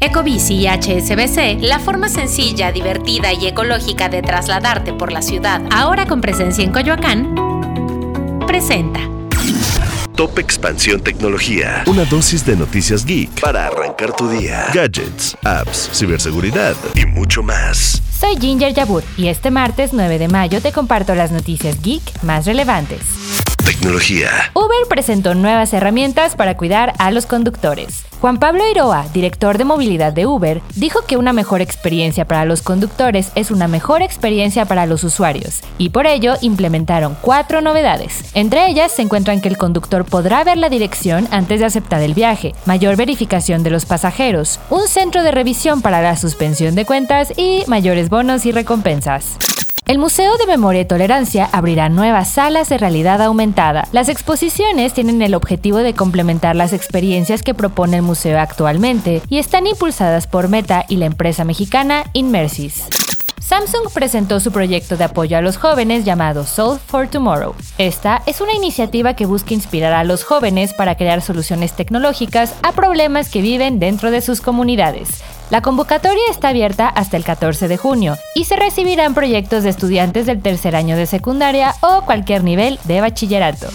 Ecobici y HSBC, la forma sencilla, divertida y ecológica de trasladarte por la ciudad, ahora con presencia en Coyoacán, presenta. Top Expansión Tecnología. Una dosis de noticias geek para arrancar tu día. Gadgets, apps, ciberseguridad y mucho más. Soy Ginger Yabur y este martes 9 de mayo te comparto las noticias geek más relevantes. Tecnología. Uber presentó nuevas herramientas para cuidar a los conductores. Juan Pablo Iroa, director de movilidad de Uber, dijo que una mejor experiencia para los conductores es una mejor experiencia para los usuarios, y por ello implementaron cuatro novedades. Entre ellas se encuentran que el conductor podrá ver la dirección antes de aceptar el viaje, mayor verificación de los pasajeros, un centro de revisión para la suspensión de cuentas y mayores bonos y recompensas. El Museo de Memoria y Tolerancia abrirá nuevas salas de realidad aumentada. Las exposiciones tienen el objetivo de complementar las experiencias que propone el museo actualmente y están impulsadas por Meta y la empresa mexicana Inmersis. Samsung presentó su proyecto de apoyo a los jóvenes llamado Solve for Tomorrow. Esta es una iniciativa que busca inspirar a los jóvenes para crear soluciones tecnológicas a problemas que viven dentro de sus comunidades. La convocatoria está abierta hasta el 14 de junio y se recibirán proyectos de estudiantes del tercer año de secundaria o cualquier nivel de bachillerato.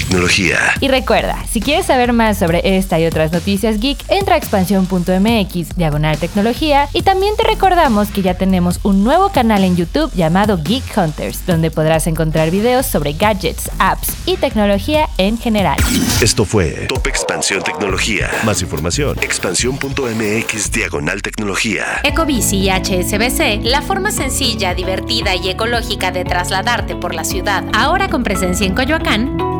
Tecnología. Y recuerda, si quieres saber más sobre esta y otras noticias geek, entra a expansión.mx, diagonal tecnología, y también te recordamos que ya tenemos un nuevo canal en YouTube llamado Geek Hunters, donde podrás encontrar videos sobre gadgets, apps y tecnología en general. Esto fue Top Expansión Tecnología. Más información, expansión.mx, diagonal tecnología. Ecobici y HSBC, la forma sencilla, divertida y ecológica de trasladarte por la ciudad, ahora con presencia en Coyoacán,